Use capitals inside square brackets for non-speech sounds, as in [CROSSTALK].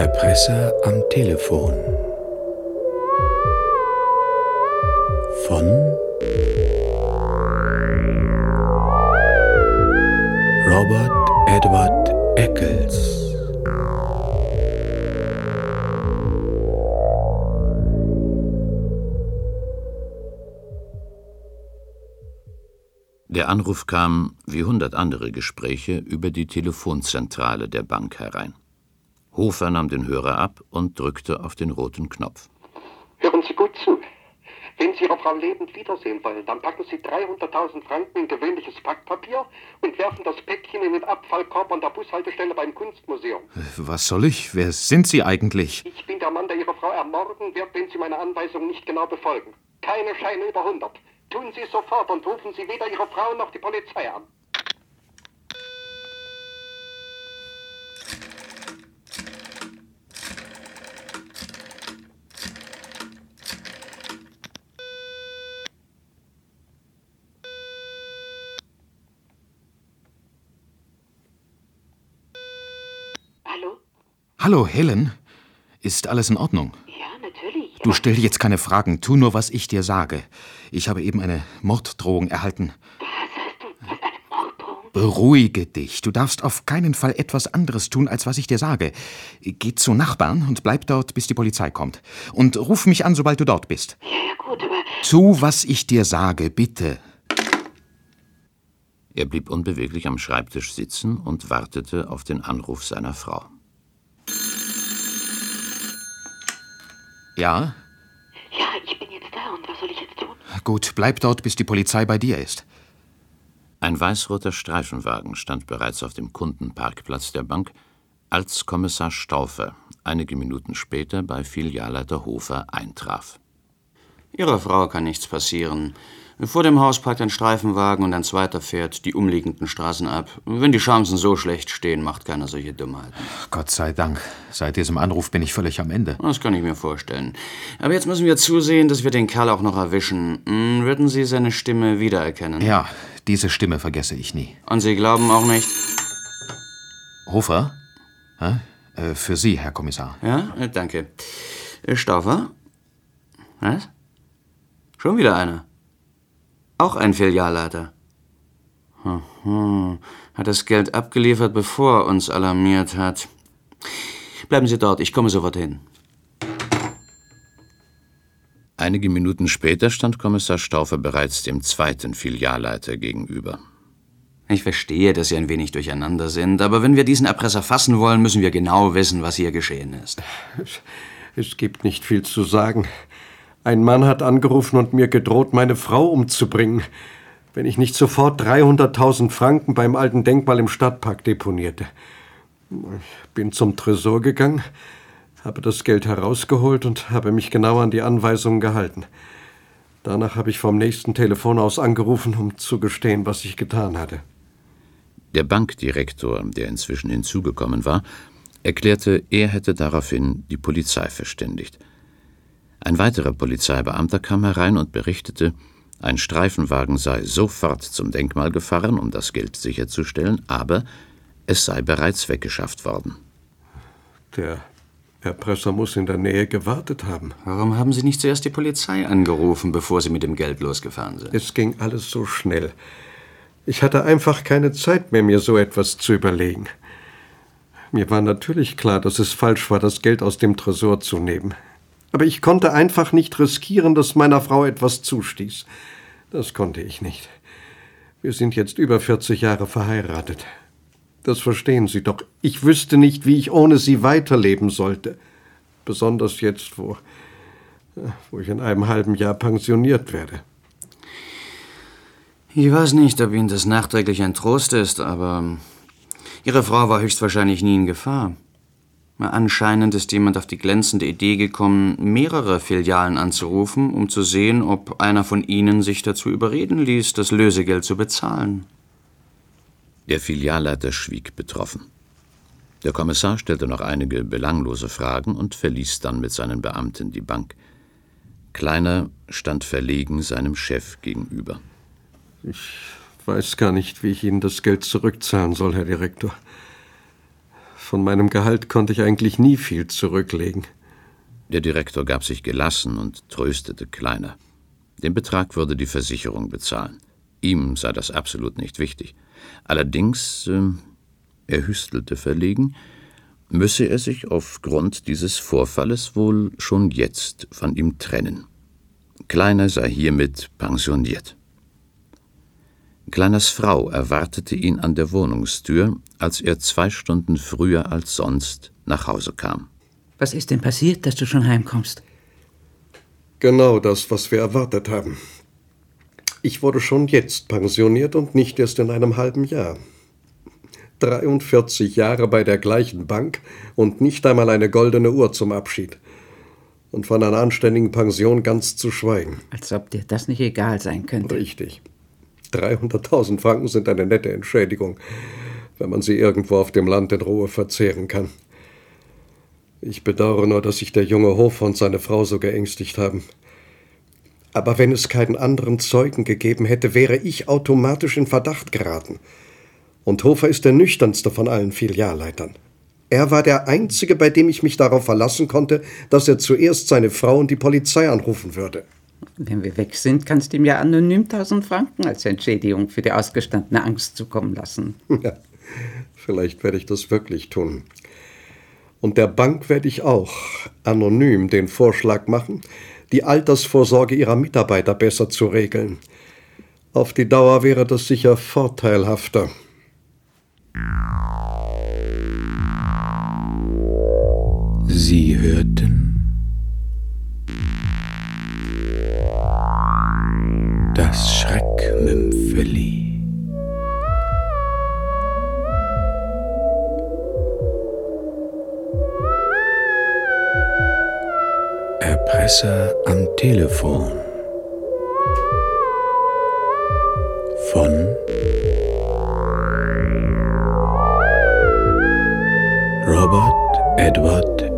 Erpresser am Telefon von Robert Edward Eccles Der Anruf kam, wie hundert andere Gespräche, über die Telefonzentrale der Bank herein. Hofer nahm den Hörer ab und drückte auf den roten Knopf. Hören Sie gut zu. Wenn Sie Ihre Frau lebend wiedersehen wollen, dann packen Sie 300.000 Franken in gewöhnliches Packpapier und werfen das Päckchen in den Abfallkorb an der Bushaltestelle beim Kunstmuseum. Was soll ich? Wer sind Sie eigentlich? Ich bin der Mann, der Ihre Frau ermorden wird, wenn Sie meine Anweisung nicht genau befolgen. Keine Scheine über 100. Tun Sie es sofort und rufen Sie weder Ihre Frau noch die Polizei an. Hallo, Helen. Ist alles in Ordnung? Ja, natürlich. Du stell jetzt keine Fragen, tu nur, was ich dir sage. Ich habe eben eine Morddrohung erhalten. Was hast du? Was eine Morddrohung? Beruhige dich. Du darfst auf keinen Fall etwas anderes tun, als was ich dir sage. Geh zu Nachbarn und bleib dort, bis die Polizei kommt. Und ruf mich an, sobald du dort bist. Ja, ja, gut, aber Tu, was ich dir sage, bitte. Er blieb unbeweglich am Schreibtisch sitzen und wartete auf den Anruf seiner Frau. Ja? ja, ich bin jetzt da und was soll ich jetzt tun? Gut, bleib dort, bis die Polizei bei dir ist. Ein weißroter Streifenwagen stand bereits auf dem Kundenparkplatz der Bank, als Kommissar Staufer einige Minuten später bei Filialleiter Hofer eintraf. Ihrer Frau kann nichts passieren. Vor dem Haus parkt ein Streifenwagen und ein zweiter fährt die umliegenden Straßen ab. Wenn die Chancen so schlecht stehen, macht keiner solche Dummheiten. Gott sei Dank. Seit diesem Anruf bin ich völlig am Ende. Das kann ich mir vorstellen. Aber jetzt müssen wir zusehen, dass wir den Kerl auch noch erwischen. Hm, Würden Sie seine Stimme wiedererkennen? Ja, diese Stimme vergesse ich nie. Und Sie glauben auch nicht. Hofer? Hä? Äh, für Sie, Herr Kommissar. Ja, äh, danke. Äh, Stauffer? Was? Schon wieder einer. Auch ein Filialleiter. Aha. Hat das Geld abgeliefert, bevor er uns alarmiert hat. Bleiben Sie dort, ich komme sofort hin. Einige Minuten später stand Kommissar Staufer bereits dem zweiten Filialleiter gegenüber. Ich verstehe, dass Sie ein wenig durcheinander sind, aber wenn wir diesen Erpresser fassen wollen, müssen wir genau wissen, was hier geschehen ist. Es gibt nicht viel zu sagen. Ein Mann hat angerufen und mir gedroht, meine Frau umzubringen, wenn ich nicht sofort 300.000 Franken beim alten Denkmal im Stadtpark deponierte. Ich bin zum Tresor gegangen, habe das Geld herausgeholt und habe mich genau an die Anweisungen gehalten. Danach habe ich vom nächsten Telefon aus angerufen, um zu gestehen, was ich getan hatte. Der Bankdirektor, der inzwischen hinzugekommen war, erklärte, er hätte daraufhin die Polizei verständigt. Ein weiterer Polizeibeamter kam herein und berichtete, ein Streifenwagen sei sofort zum Denkmal gefahren, um das Geld sicherzustellen, aber es sei bereits weggeschafft worden. Der Erpresser muss in der Nähe gewartet haben. Warum haben Sie nicht zuerst die Polizei angerufen, bevor Sie mit dem Geld losgefahren sind? Es ging alles so schnell. Ich hatte einfach keine Zeit mehr, mir so etwas zu überlegen. Mir war natürlich klar, dass es falsch war, das Geld aus dem Tresor zu nehmen. Aber ich konnte einfach nicht riskieren, dass meiner Frau etwas zustieß. Das konnte ich nicht. Wir sind jetzt über 40 Jahre verheiratet. Das verstehen Sie doch. Ich wüsste nicht, wie ich ohne Sie weiterleben sollte. Besonders jetzt, wo, wo ich in einem halben Jahr pensioniert werde. Ich weiß nicht, ob Ihnen das nachträglich ein Trost ist, aber Ihre Frau war höchstwahrscheinlich nie in Gefahr. Anscheinend ist jemand auf die glänzende Idee gekommen, mehrere Filialen anzurufen, um zu sehen, ob einer von ihnen sich dazu überreden ließ, das Lösegeld zu bezahlen. Der Filialleiter schwieg betroffen. Der Kommissar stellte noch einige belanglose Fragen und verließ dann mit seinen Beamten die Bank. Kleiner stand verlegen seinem Chef gegenüber. Ich weiß gar nicht, wie ich Ihnen das Geld zurückzahlen soll, Herr Direktor. Von meinem Gehalt konnte ich eigentlich nie viel zurücklegen. Der Direktor gab sich gelassen und tröstete Kleiner. Den Betrag würde die Versicherung bezahlen. Ihm sei das absolut nicht wichtig. Allerdings, äh, er hüstelte verlegen, müsse er sich aufgrund dieses Vorfalles wohl schon jetzt von ihm trennen. Kleiner sei hiermit pensioniert. Kleiners Frau erwartete ihn an der Wohnungstür, als er zwei Stunden früher als sonst nach Hause kam. Was ist denn passiert, dass du schon heimkommst? Genau das, was wir erwartet haben. Ich wurde schon jetzt pensioniert und nicht erst in einem halben Jahr. 43 Jahre bei der gleichen Bank und nicht einmal eine goldene Uhr zum Abschied. Und von einer anständigen Pension ganz zu schweigen. Als ob dir das nicht egal sein könnte. Richtig. 300.000 Franken sind eine nette Entschädigung, wenn man sie irgendwo auf dem Land in Ruhe verzehren kann. Ich bedauere nur, dass sich der junge Hofer und seine Frau so geängstigt haben. Aber wenn es keinen anderen Zeugen gegeben hätte, wäre ich automatisch in Verdacht geraten. Und Hofer ist der nüchternste von allen Filialleitern. Er war der Einzige, bei dem ich mich darauf verlassen konnte, dass er zuerst seine Frau und die Polizei anrufen würde. Wenn wir weg sind, kannst du ihm ja anonym 1000 Franken als Entschädigung für die ausgestandene Angst zukommen lassen. [LAUGHS] Ja, vielleicht werde ich das wirklich tun. Und der Bank werde ich auch anonym den Vorschlag machen, die Altersvorsorge ihrer Mitarbeiter besser zu regeln. Auf die Dauer wäre das sicher vorteilhafter. Sie hörten das Schreckmümpfeli. Erpresser am Telefon von Robert Edward